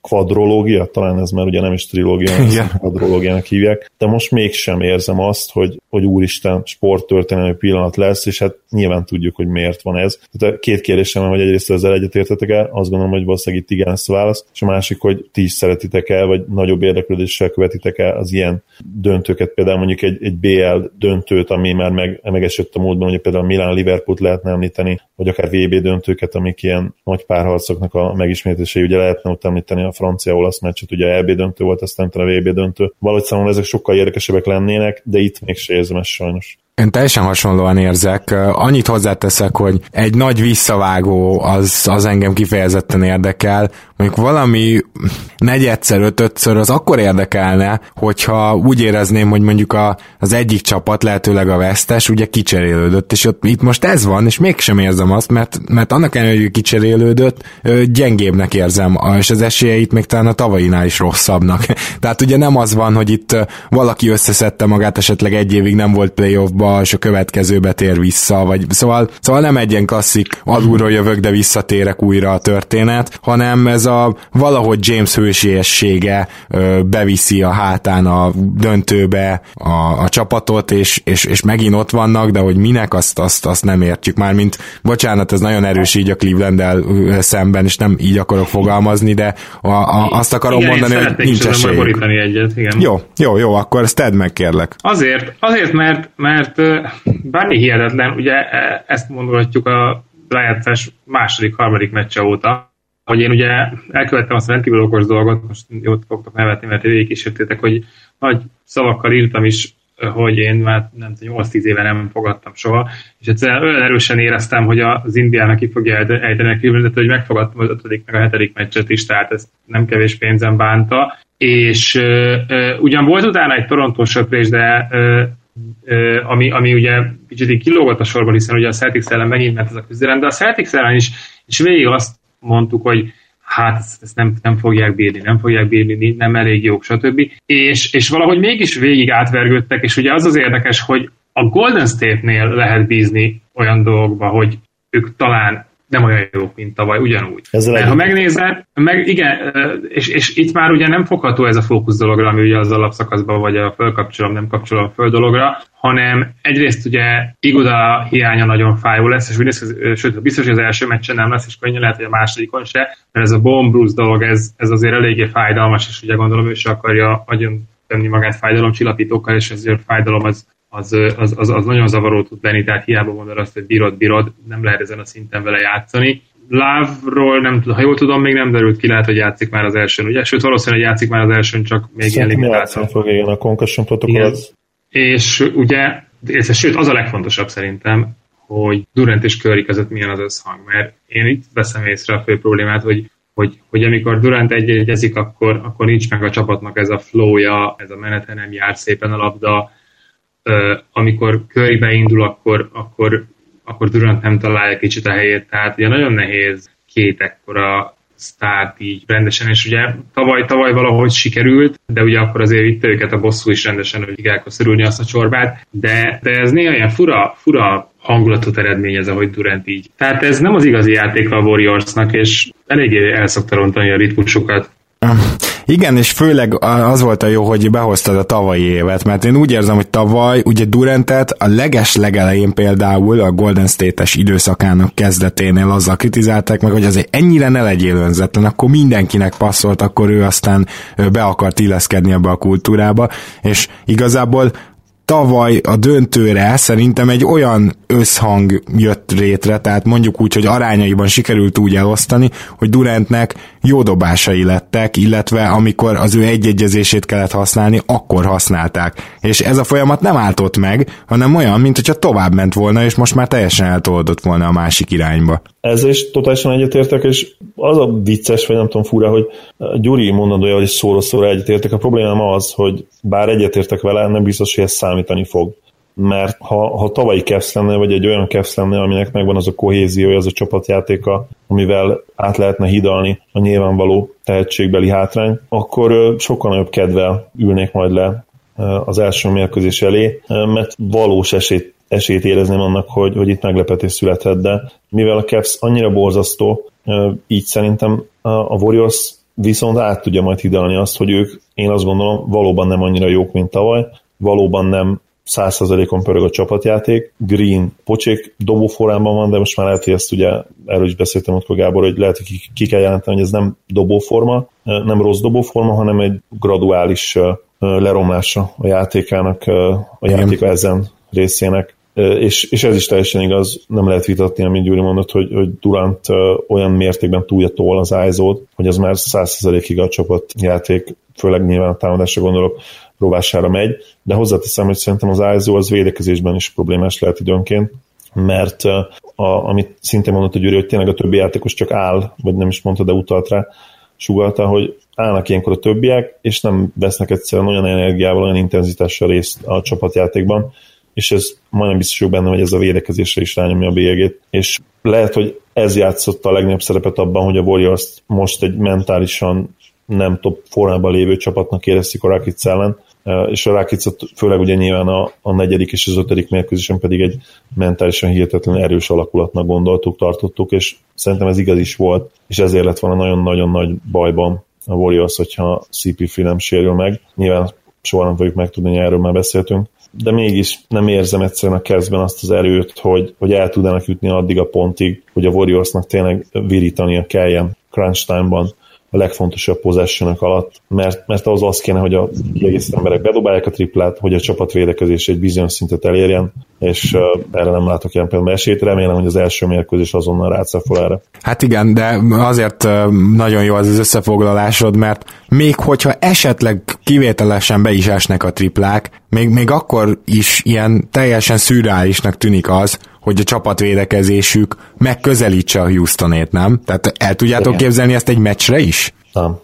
kvadrológia, talán ez már ugye nem is trilógia, hanem kvadrológiának hívják, de most mégsem érzem azt, hogy, hogy úristen, sporttörténelmi pillanat lesz, és hát nyilván tudjuk, hogy miért van ez. Tehát két kérdésem van, hogy egyrészt ezzel egyetértetek el, azt gondolom, hogy valószínűleg itt igen ezt a válasz, és a másik, hogy ti is szeretitek el, vagy nagyobb érdeklődéssel követitek el az ilyen döntőket, például mondjuk egy, egy BL döntőt, ami már meg, megesett a módban, hogy például Milán Liverpool lehetne említeni, vagy akár VB döntőket, amik ilyen nagy párharcoknak a megismétlései, ugye lehetne ott említeni a francia-olasz meccset, ugye EB döntő volt, aztán a VB döntő. Valahogy számomra ezek sokkal érdekesebbek lennének, de itt még se érzem ezt sajnos. Én teljesen hasonlóan érzek. Annyit hozzáteszek, hogy egy nagy visszavágó az, az engem kifejezetten érdekel. Mondjuk valami negyedszer, ötödször az akkor érdekelne, hogyha úgy érezném, hogy mondjuk a, az egyik csapat, lehetőleg a vesztes, ugye kicserélődött, és ott, itt most ez van, és mégsem érzem azt, mert, mert annak ellenére, hogy kicserélődött, gyengébbnek érzem, és az esélyeit még talán a tavainál is rosszabbnak. Tehát ugye nem az van, hogy itt valaki összeszedte magát, esetleg egy évig nem volt playoffba, játékba, és a következőbe tér vissza, vagy szóval, szóval nem egy ilyen klasszik alulról jövök, de visszatérek újra a történet, hanem ez a valahogy James hősiessége beviszi a hátán a döntőbe a, a csapatot, és, és, és megint ott vannak, de hogy minek, azt, azt, azt nem értjük már, mint bocsánat, ez nagyon erős így a cleveland szemben, és nem így akarok fogalmazni, de a, a, azt akarom igen, mondani, hogy nincs esélyük. Egyet, igen. Jó, jó, jó, akkor ezt tedd meg, kérlek. Azért, azért mert, mert bármi hihetetlen, ugye e, ezt mondhatjuk a rájátszás második, harmadik meccse óta, hogy én ugye elkövettem azt a rendkívül okos dolgot, most jót fogtok nevetni, mert végig kísértétek, hogy nagy szavakkal írtam is, hogy én már nem tudom, 8-10 éve nem fogadtam soha, és egyszerűen olyan erősen éreztem, hogy az Indiának ki fogja ejteni a Clevelandet, hogy megfogadtam az ötödik meg a hetedik meccset is, tehát ez nem kevés pénzem bánta, és uh, uh, ugyan volt utána egy Toronto söprés, de uh, ami, ami ugye kicsit így kilógott a sorban, hiszen ugye a Celtics ellen megint ment ez a küzdelem, de a Celtics ellen is, és végig azt mondtuk, hogy hát ezt, ezt nem, nem fogják bírni, nem fogják bírni, nem elég jók, stb. És, és valahogy mégis végig átvergődtek, és ugye az az érdekes, hogy a Golden State-nél lehet bízni olyan dolgokba, hogy ők talán nem olyan jók, mint tavaly, ugyanúgy. Ezzel Mert ha megnézed, meg igen, és, és itt már ugye nem fogható ez a fókusz dologra, ami ugye az alapszakaszban, vagy a fölkapcsolom, nem kapcsolom föl dologra, hanem egyrészt ugye Iguda hiánya nagyon fájó lesz, és néz, sőt, biztos, hogy az első meccsen nem lesz, és könnyen lehet, hogy a másodikon se, mert ez a Bone Bruce dolog, ez, ez azért eléggé fájdalmas, és ugye gondolom ő se akarja agyon tenni magát fájdalomcsillapítókkal, és ezért fájdalom az az, az, az, az nagyon zavaró tud lenni, tehát hiába mondod azt, hogy bírod, bírod, nem lehet ezen a szinten vele játszani. Lávról nem ha jól tudom, még nem derült ki, lehet, hogy játszik már az elsőn, ugye? Sőt, valószínűleg játszik már az elsőn, csak még ilyen limitáció. fog, igen, a concussion protokoll az... És ugye, és, sőt, az a legfontosabb szerintem, hogy Durant és Curry között milyen az összhang, mert én itt veszem észre a fő problémát, hogy hogy, hogy amikor Durant egyezik, akkor, akkor nincs meg a csapatnak ez a flowja, ez a menete nem jár szépen a labda, amikor körébe indul, akkor, akkor, akkor Durant nem találja kicsit a helyét, tehát ugye nagyon nehéz két ekkora sztárt így rendesen, és ugye tavaly, tavaly valahogy sikerült, de ugye akkor azért itt őket a bosszú is rendesen, hogy el szörülni azt a csorbát, de, de ez néha ilyen fura, fura hangulatot eredményez, ahogy Durant így. Tehát ez nem az igazi játék a Warriorsnak, és eléggé el szokta rontani a ritmusokat. Igen, és főleg az volt a jó, hogy behoztad a tavalyi évet, mert én úgy érzem, hogy tavaly ugye Durantet a leges legelején például a Golden State-es időszakának kezdeténél azzal kritizálták meg, hogy azért ennyire ne legyél önzetlen, akkor mindenkinek passzolt, akkor ő aztán be akart illeszkedni ebbe a kultúrába, és igazából tavaly a döntőre szerintem egy olyan összhang jött rétre, tehát mondjuk úgy, hogy arányaiban sikerült úgy elosztani, hogy Durantnek jó dobásai lettek, illetve amikor az ő egyegyezését kellett használni, akkor használták. És ez a folyamat nem áltott meg, hanem olyan, mint hogyha tovább ment volna, és most már teljesen eltoldott volna a másik irányba. Ez is totálisan egyetértek, és az a vicces, vagy nem tudom fura, hogy Gyuri mondandója, hogy szóra-szóra egyetértek. A problémám az, hogy bár egyetértek vele, nem biztos, hogy ez számítani fog mert ha, ha tavalyi Cavs lenne, vagy egy olyan Cavs lenne, aminek megvan az a kohéziója, az a csapatjátéka, amivel át lehetne hidalni a nyilvánvaló tehetségbeli hátrány, akkor sokkal nagyobb kedvel ülnék majd le az első mérkőzés elé, mert valós esélyt, esélyt érezném annak, hogy, hogy itt meglepetés születhet, de mivel a Cavs annyira borzasztó, így szerintem a Warriors viszont át tudja majd hidalni azt, hogy ők, én azt gondolom, valóban nem annyira jók, mint tavaly, valóban nem 100%-on pörög a csapatjáték. Green pocsék dobóformában van, de most már lehet, hogy ezt ugye erről is beszéltem ott Gábor, hogy lehet, hogy ki, ki kell jelenteni, hogy ez nem dobóforma, nem rossz dobóforma, hanem egy graduális leromlása a játékának, a játéka ezen részének. És, és ez is teljesen igaz, nem lehet vitatni, amit Gyuri mondott, hogy, hogy Durant olyan mértékben túlja tol az ISO-t, hogy az már 100%-ig a csapatjáték, főleg nyilván a támadásra gondolok, rovására megy, de hozzáteszem, hogy szerintem az ISO az védekezésben is problémás lehet időnként, mert a, amit szintén mondott a Gyuri, hogy tényleg a többi játékos csak áll, vagy nem is mondta, de utalt rá, sugalta, hogy állnak ilyenkor a többiek, és nem vesznek egyszerűen olyan energiával, olyan intenzitással részt a csapatjátékban, és ez majdnem biztos jó benne, hogy ez a védekezésre is rányomja a bélyegét. És lehet, hogy ez játszott a legnagyobb szerepet abban, hogy a Warriors most egy mentálisan nem top formában lévő csapatnak érezték a Rakic ellen, és a Rakicot főleg ugye nyilván a, a negyedik és az ötödik mérkőzésen pedig egy mentálisan hihetetlen erős alakulatnak gondoltuk, tartottuk, és szerintem ez igaz is volt, és ezért lett volna nagyon-nagyon nagy bajban a Warriors, hogyha CP3 nem sérül meg. Nyilván soha nem fogjuk megtudni, erről már beszéltünk, de mégis nem érzem egyszerűen a kezdben azt az erőt, hogy, hogy el tudnának jutni addig a pontig, hogy a Warriorsnak tényleg virítania kelljen crunch time-ban a legfontosabb possession alatt, mert, mert ahhoz az kéne, hogy a egész emberek bedobálják a triplát, hogy a csapat védekezés egy bizonyos szintet elérjen, és uh, erre nem látok ilyen például esélyt. Remélem, hogy az első mérkőzés azonnal rátszafol erre. Hát igen, de azért nagyon jó az az összefoglalásod, mert még hogyha esetleg kivételesen be is esnek a triplák, még, még akkor is ilyen teljesen szürreálisnak tűnik az, hogy a csapatvédekezésük megközelítse a Houstonét, nem? Tehát el tudjátok igen. képzelni ezt egy meccsre is? Nem.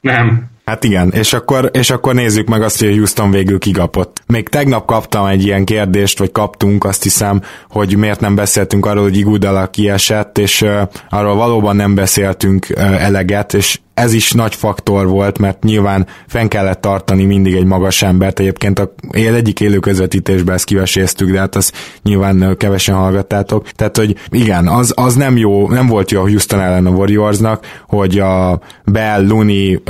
Nem. Hát igen, és akkor, és akkor nézzük meg azt, hogy a Houston végül kigapott. Még tegnap kaptam egy ilyen kérdést, vagy kaptunk, azt hiszem, hogy miért nem beszéltünk arról, hogy Igudala kiesett, és uh, arról valóban nem beszéltünk uh, eleget, és ez is nagy faktor volt, mert nyilván fenn kellett tartani mindig egy magas embert. Egyébként a egyik élő közvetítésben ezt kiveséztük, de hát azt nyilván kevesen hallgattátok. Tehát, hogy igen, az, az nem jó, nem volt jó a Houston ellen a Warriorsnak, hogy a Bell, Looney,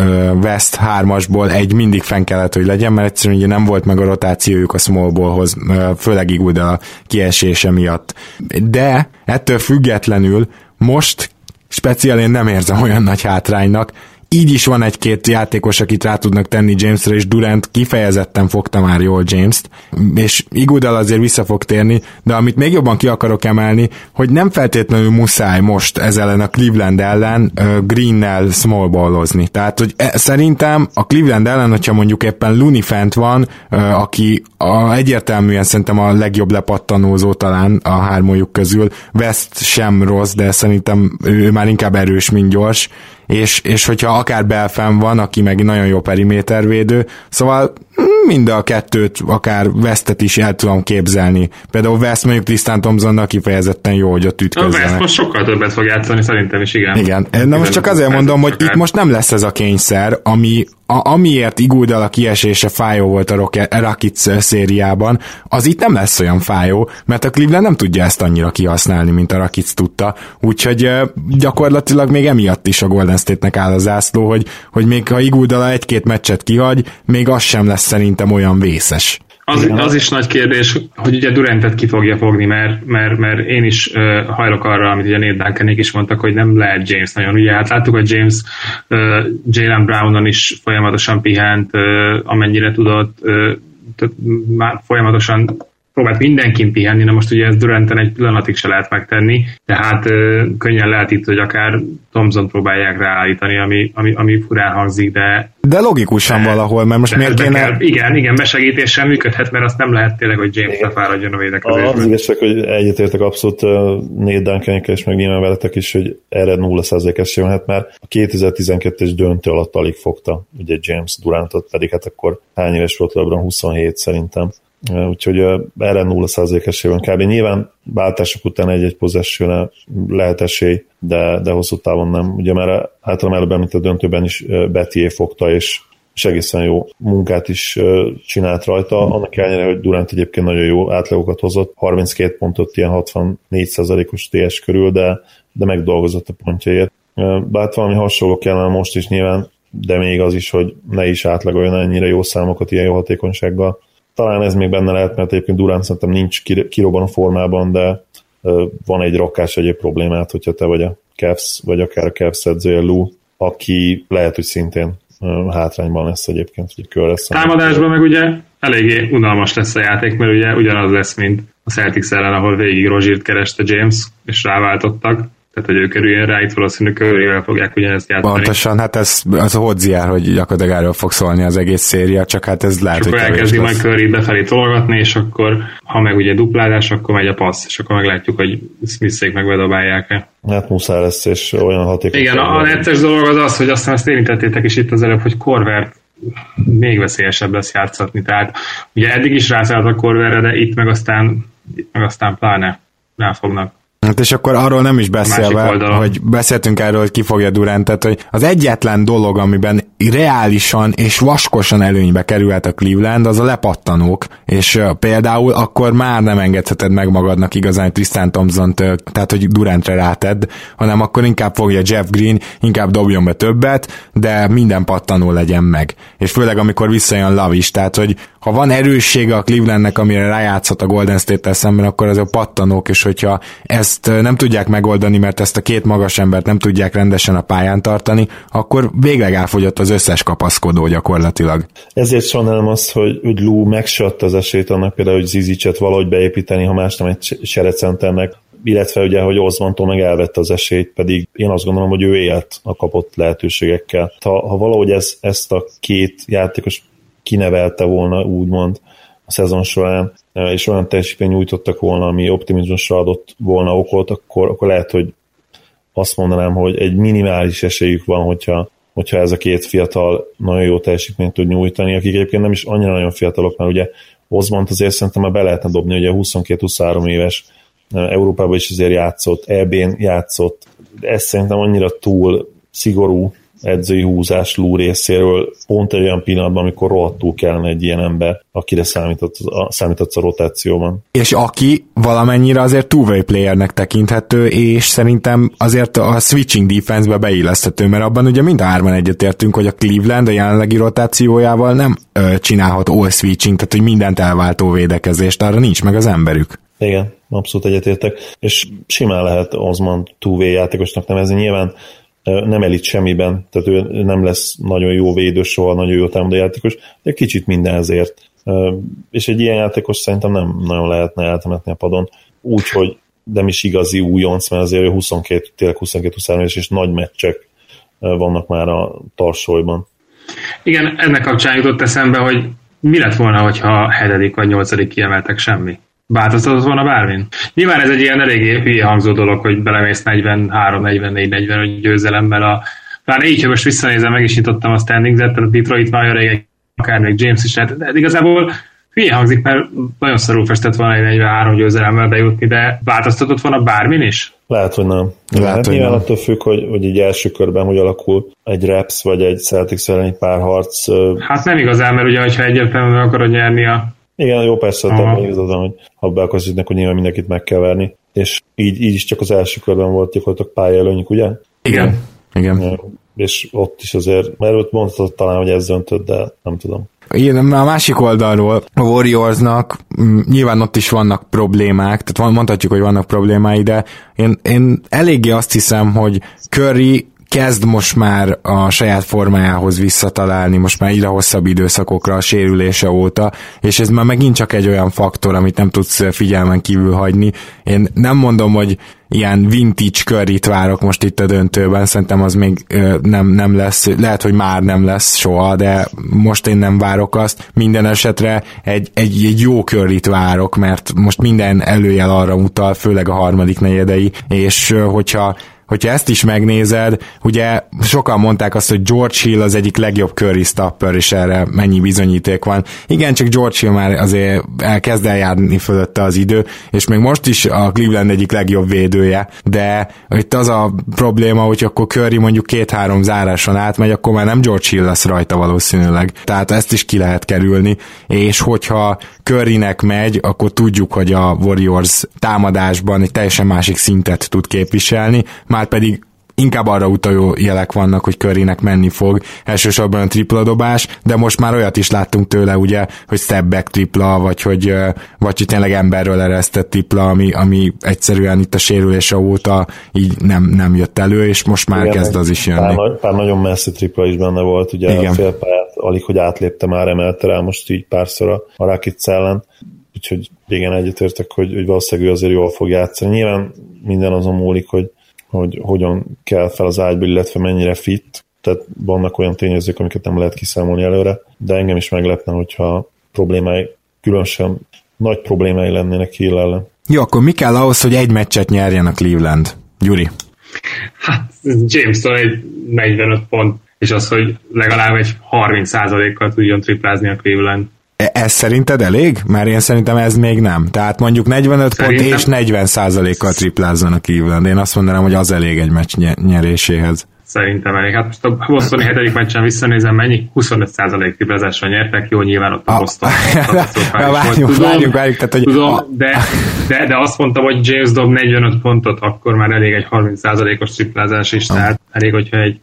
West hármasból egy mindig fenn kellett, hogy legyen, mert egyszerűen ugye nem volt meg a rotációjuk a small ballhoz, főleg a kiesése miatt. De ettől függetlenül most speciál én nem érzem olyan nagy hátránynak, így is van egy-két játékos, akit rá tudnak tenni Jamesre, és Durant kifejezetten fogta már jól James-t, és Igudal azért vissza fog térni, de amit még jobban ki akarok emelni, hogy nem feltétlenül muszáj most ez ellen a Cleveland ellen Green-nel small ballozni. Tehát, hogy e, szerintem a Cleveland ellen, hogyha mondjuk éppen Looney fent van, aki a, egyértelműen szerintem a legjobb lepattanózó talán a hármójuk közül, West sem rossz, de szerintem ő már inkább erős, mint gyors, és, és hogyha akár Belfen van, aki meg nagyon jó perimétervédő, szóval mind a kettőt, akár Westet is el tudom képzelni. Például West mondjuk Tristan Thompsonnal kifejezetten jó, hogy ott ütközzenek. A West most sokkal többet fog játszani, szerintem is, igen. Igen, na most csak azért mondom, hogy itt most nem lesz ez a kényszer, ami a, amiért Iguldal a kiesése fájó volt a Rakic szériában, az itt nem lesz olyan fájó, mert a Cleveland nem tudja ezt annyira kihasználni, mint a Rakic tudta, úgyhogy gyakorlatilag még emiatt is a Golden State-nek áll a zászló, hogy, hogy még ha Iguldala egy-két meccset kihagy, még az sem lesz szerintem olyan vészes. Az, az is nagy kérdés, hogy ugye Durantet ki fogja fogni, mert, mert, mert én is uh, hajlok arra, amit ugye Nate Duncanék is mondtak, hogy nem lehet James nagyon. Ugye hát láttuk, hogy James uh, Jalen Brownon is folyamatosan pihent, uh, amennyire tudott, uh, tehát már folyamatosan próbált mindenkin pihenni, na most ugye ez Duranten egy pillanatig se lehet megtenni, tehát ö, könnyen lehet itt, hogy akár Thompson próbálják ráállítani, ami, ami, ami furán hangzik, de de logikusan de, valahol, mert most miért kéne... Kell, igen, igen, besegítéssel működhet, mert azt nem lehet tényleg, hogy James ne fáradjon a védekezésben. Az igazság, hogy egyetértek abszolút négy duncan és meg nyilván veletek is, hogy erre 0% esély van, hát már a 2012-es döntő alatt alig fogta ugye James Durantot, pedig hát akkor hány éves volt LeBron? 27 szerintem úgyhogy erre 0% esély van kb. Nyilván váltások után egy-egy possession lehet esély, de, de hosszú távon nem. Ugye már általában előbb a döntőben is Betié fogta, és, és egészen jó munkát is csinált rajta, annak ellenére, hogy Durant egyébként nagyon jó átlagokat hozott, 32 pontot, ilyen 64%-os TS körül, de, de megdolgozott a pontjaért. Bár valami hasonló kellene most is nyilván, de még az is, hogy ne is átlagoljon ennyire jó számokat ilyen jó hatékonysággal talán ez még benne lehet, mert egyébként Durant szerintem nincs kirobban formában, de van egy rakkás egyéb problémát, hogyha te vagy a Cavs, vagy akár a Cavs edzője Lou, aki lehet, hogy szintén hátrányban lesz egyébként, hogy kör lesz. Támadásban meg ugye eléggé unalmas lesz a játék, mert ugye ugyanaz lesz, mint a Celtics ellen, ahol végig Rozsirt kereste James, és ráváltottak tehát hogy ő kerüljön rá, itt valószínű körével fogják ugyanezt játszani. Pontosan, hát ez az a hodziár, hogy gyakorlatilag erről fog szólni az egész széria, csak hát ez lehet, és hogy akkor elkezdi majd Curry befelé tologatni, és akkor, ha meg ugye duplázás, akkor megy a passz, és akkor meglátjuk, hogy Smithszék meg bedobálják-e. Hát muszáj lesz, és olyan hatékony. Igen, a, necces dolog az az, hogy aztán ezt érintettétek is itt az előbb, hogy Korvert még veszélyesebb lesz játszatni. Tehát ugye eddig is rászállt a Korverre, de itt meg aztán, itt meg aztán pláne rá fognak. Hát és akkor arról nem is beszélve, hogy beszéltünk erről, hogy ki fogja Durantet, hogy az egyetlen dolog, amiben reálisan és vaskosan előnybe kerülhet a Cleveland, az a lepattanók, és például akkor már nem engedheted meg magadnak igazán Tristan thompson tehát hogy Durantre rátedd, hanem akkor inkább fogja Jeff Green, inkább dobjon be többet, de minden pattanó legyen meg. És főleg amikor visszajön Love is, tehát hogy ha van erőssége a Clevelandnek, amire rájátszhat a Golden State-tel szemben, akkor az a pattanók, és hogyha ezt nem tudják megoldani, mert ezt a két magas embert nem tudják rendesen a pályán tartani, akkor végleg elfogyott az összes kapaszkodó gyakorlatilag. Ezért sajnálom azt, hogy, hogy Lou megsött az esélyt annak például, hogy Zizicset valahogy beépíteni, ha más nem egy serecenternek, illetve ugye, hogy Osmantól meg elvette az esélyt, pedig én azt gondolom, hogy ő élt a kapott lehetőségekkel. Ha, ha valahogy ez, ezt a két játékos kinevelte volna, úgymond a szezon során, és olyan teljesítmény nyújtottak volna, ami optimizmusra adott volna okot, akkor, akkor lehet, hogy azt mondanám, hogy egy minimális esélyük van, hogyha, hogyha ez a két fiatal nagyon jó teljesítményt tud nyújtani, akik egyébként nem is annyira nagyon fiatalok, mert ugye Osmond azért szerintem már be lehetne dobni, ugye 22-23 éves, Európában is azért játszott, EB-n játszott, ez szerintem annyira túl szigorú edzői húzás Lú részéről pont egy olyan pillanatban, amikor rohadtul kellene egy ilyen ember, akire számított, a, számított a rotációban. És aki valamennyire azért two-way playernek tekinthető, és szerintem azért a switching defense-be beilleszthető, mert abban ugye mind a hárman egyetértünk, hogy a Cleveland a jelenlegi rotációjával nem ö, csinálhat all switching, tehát hogy mindent elváltó védekezést, arra nincs meg az emberük. Igen, abszolút egyetértek, és simán lehet Osman two játékosnak nevezni, nyilván nem elit semmiben, tehát ő nem lesz nagyon jó védő soha, nagyon jó támadó játékos, de kicsit mindenezért. És egy ilyen játékos szerintem nem nagyon lehetne eltemetni a padon, úgyhogy nem is igazi újonc, mert azért 22, tényleg 22-23 és nagy meccsek vannak már a tarsolyban. Igen, ennek kapcsán jutott eszembe, hogy mi lett volna, hogyha hetedik vagy nyolcadik kiemeltek semmi? Változtatott volna bármin? Nyilván ez egy ilyen eléggé hülye hangzó dolog, hogy belemész 43, 44, 45 győzelemmel a bár így, ha most visszanézem, meg is nyitottam a standings-et, a Detroit már régen, akár még James is lehet, de igazából hülye hangzik, mert nagyon szarul festett volna egy 43 győzelemmel bejutni, de változtatott volna bármin is? Lehet, hogy nem. Lehet, hát hogy nyilván nem. attól függ, hogy, hogy egy első körben hogy alakul egy Raps vagy egy Celtics elleni párharc. Hát nem igazán, mert ugye, ha egyértelműen akarod nyerni a igen, jó, persze, te igazad hogy ha be akarsz akkor nyilván mindenkit meg kell verni. És így, így is csak az első körben volt gyakorlatilag pályaelőnyük, ugye? Igen. Igen. Ja, és ott is azért, mert ott mondhatod talán, hogy ez döntött, de nem tudom. Igen, a másik oldalról a Warriorsnak mm, nyilván ott is vannak problémák, tehát mondhatjuk, hogy vannak problémái, de én, én eléggé azt hiszem, hogy Curry kezd most már a saját formájához visszatalálni, most már egyre hosszabb időszakokra a sérülése óta, és ez már megint csak egy olyan faktor, amit nem tudsz figyelmen kívül hagyni. Én nem mondom, hogy ilyen vintage körít várok most itt a döntőben, szerintem az még nem, nem lesz, lehet, hogy már nem lesz soha, de most én nem várok azt. Minden esetre egy, egy, egy jó körít várok, mert most minden előjel arra utal, főleg a harmadik negyedei, és hogyha hogyha ezt is megnézed, ugye sokan mondták azt, hogy George Hill az egyik legjobb curry stopper, és erre mennyi bizonyíték van. Igen, csak George Hill már azért elkezd eljárni fölötte az idő, és még most is a Cleveland egyik legjobb védője, de itt az a probléma, hogy akkor Curry mondjuk két-három záráson átmegy, akkor már nem George Hill lesz rajta valószínűleg. Tehát ezt is ki lehet kerülni, és hogyha Currynek megy, akkor tudjuk, hogy a Warriors támadásban egy teljesen másik szintet tud képviselni, már pedig inkább arra utaló jelek vannak, hogy körének menni fog, elsősorban a tripla dobás, de most már olyat is láttunk tőle, ugye, hogy step back tripla, vagy hogy, vagy hogy tényleg emberről eresztett tripla, ami, ami egyszerűen itt a sérülése óta így nem, nem jött elő, és most már Igen, kezd az is jönni. Pár, pár nagyon messzi tripla is benne volt, ugye Igen. a félpályát alig, hogy átlépte már, emelte rá most így párszor a, a Rakic ellen, úgyhogy igen, egyetértek, hogy, hogy valószínűleg ő azért jól fog játszani. Nyilván minden azon múlik, hogy hogy hogyan kell fel az ágyból, illetve mennyire fit, tehát vannak olyan tényezők, amiket nem lehet kiszámolni előre, de engem is meglepne, hogyha problémái, különösen nagy problémái lennének Hill ellen. Jó, akkor mi kell ahhoz, hogy egy meccset nyerjen a Cleveland? Gyuri? Hát James-től egy 45 pont, és az, hogy legalább egy 30%-kal tudjon triplázni a Cleveland. E, ez szerinted elég? Mert én szerintem ez még nem. Tehát mondjuk 45 Szerintem... pont és 40 százalékkal triplázzon a Cleveland. Én azt mondanám, hogy az elég egy meccs nyeréséhez. Szerintem elég. Hát most a Boston 7. meccsen visszanézem, mennyi? 25 százalék triplázásra nyertek, jó, nyilván ott a. Boston. várjunk, tudom, várjunk, várjunk. Tehát, hogy tudom, a... de, de, de azt mondtam, hogy James dob 45 pontot, akkor már elég egy 30 százalékos triplázás is, ah. tehát elég, hogyha egy...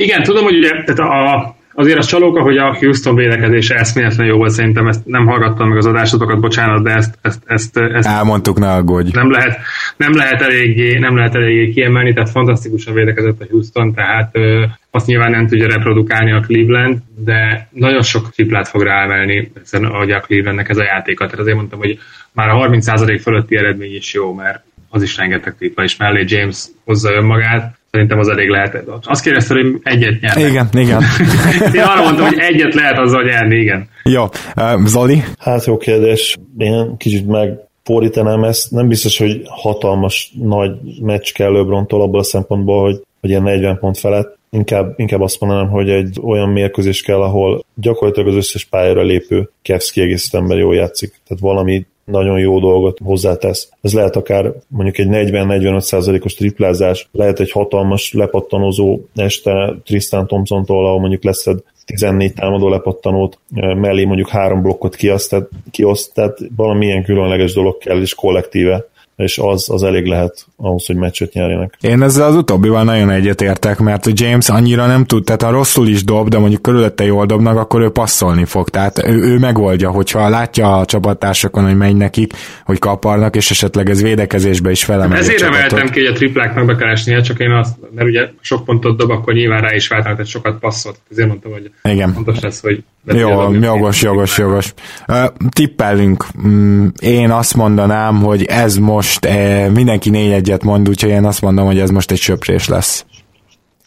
Igen, tudom, hogy ugye tehát a, azért az csalóka, hogy a Houston védekezése eszméletlen jó volt, szerintem ezt nem hallgattam meg az adásotokat, bocsánat, de ezt, ezt, ezt, ezt elmondtuk, ne aggódj. Nem lehet, nem lehet eléggé, nem lehet eléggé kiemelni, tehát fantasztikusan védekezett a Houston, tehát ö, azt nyilván nem tudja reprodukálni a Cleveland, de nagyon sok triplát fog ráemelni, ahogy a Clevelandnek ez a játéka. Tehát azért mondtam, hogy már a 30% fölötti eredmény is jó, mert az is rengeteg tripla, és mellé James hozza önmagát, Szerintem az elég lehet. Azt kérdezte, hogy egyet nyer. Igen, igen. Én arra mondtam, hogy egyet lehet azzal nyerni, igen. Jó. Uh, Zoli? Hát jó kérdés. Én kicsit meg fordítanám ezt. Nem biztos, hogy hatalmas nagy meccs kell LeBrontól abból a szempontból, hogy, hogy ilyen 40 pont felett. Inkább, inkább azt mondanám, hogy egy olyan mérkőzés kell, ahol gyakorlatilag az összes pályára lépő Kevsz kiegészítő ember jól játszik. Tehát valami nagyon jó dolgot hozzátesz. Ez lehet akár mondjuk egy 40-45%-os triplázás, lehet egy hatalmas lepattanozó este Tristan Thompson-tól, ahol mondjuk leszed 14 támadó lepattanót, mellé mondjuk három blokkot kioszt, tehát, kioszt, tehát valamilyen különleges dolog kell, és kollektíve és az, az elég lehet ahhoz, hogy meccset nyerjenek. Én ezzel az utóbbival nagyon egyetértek, mert a James annyira nem tud, tehát ha rosszul is dob, de mondjuk körülötte jól dobnak, akkor ő passzolni fog, tehát ő, ő megoldja, hogyha látja a csapattársakon, hogy megy nekik, hogy kaparnak, és esetleg ez védekezésbe is felemeli Ezért emeltem ki, hogy a tripláknak be kell esnie, csak én azt, mert ugye sok pontot dob, akkor nyilván rá is váltanak, tehát sokat passzolt. Ezért mondtam, hogy Igen. fontos lesz, hogy jó, jogos, jogos, jogos. Uh, tippelünk. Mm, én azt mondanám, hogy ez most uh, mindenki négy egyet mond, úgyhogy én azt mondom, hogy ez most egy söprés lesz.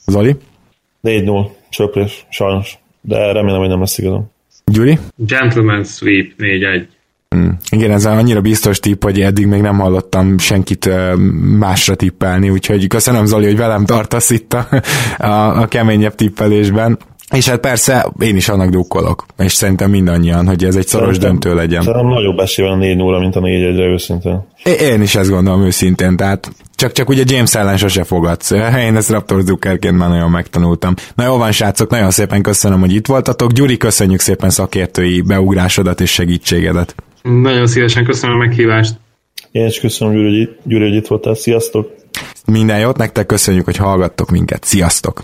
Zoli? 4-0, söprés, sajnos. De remélem, hogy nem lesz igazam. Gyuri? Gentleman sweep 4-1. Mm. Igen, ez annyira biztos tipp, hogy eddig még nem hallottam senkit másra tippelni, úgyhogy köszönöm Zoli, hogy velem tartasz itt a, a, a keményebb tippelésben. És hát persze én is annak dukkolok, és szerintem mindannyian, hogy ez egy szoros szerintem, döntő legyen. Szerintem nagyobb esély van a 4 0 mint a 4 1 re őszintén. Én is ezt gondolom őszintén, tehát csak, csak ugye James ellen sose fogadsz. Én ezt Raptor Zuckerként már nagyon megtanultam. Na jó van, srácok, nagyon szépen köszönöm, hogy itt voltatok. Gyuri, köszönjük szépen szakértői beugrásodat és segítségedet. Nagyon szívesen köszönöm a meghívást. Én is köszönöm, Gyuri, Gyuri, hogy itt voltál. Sziasztok! Minden jót nektek, köszönjük, hogy hallgattok minket. Sziasztok!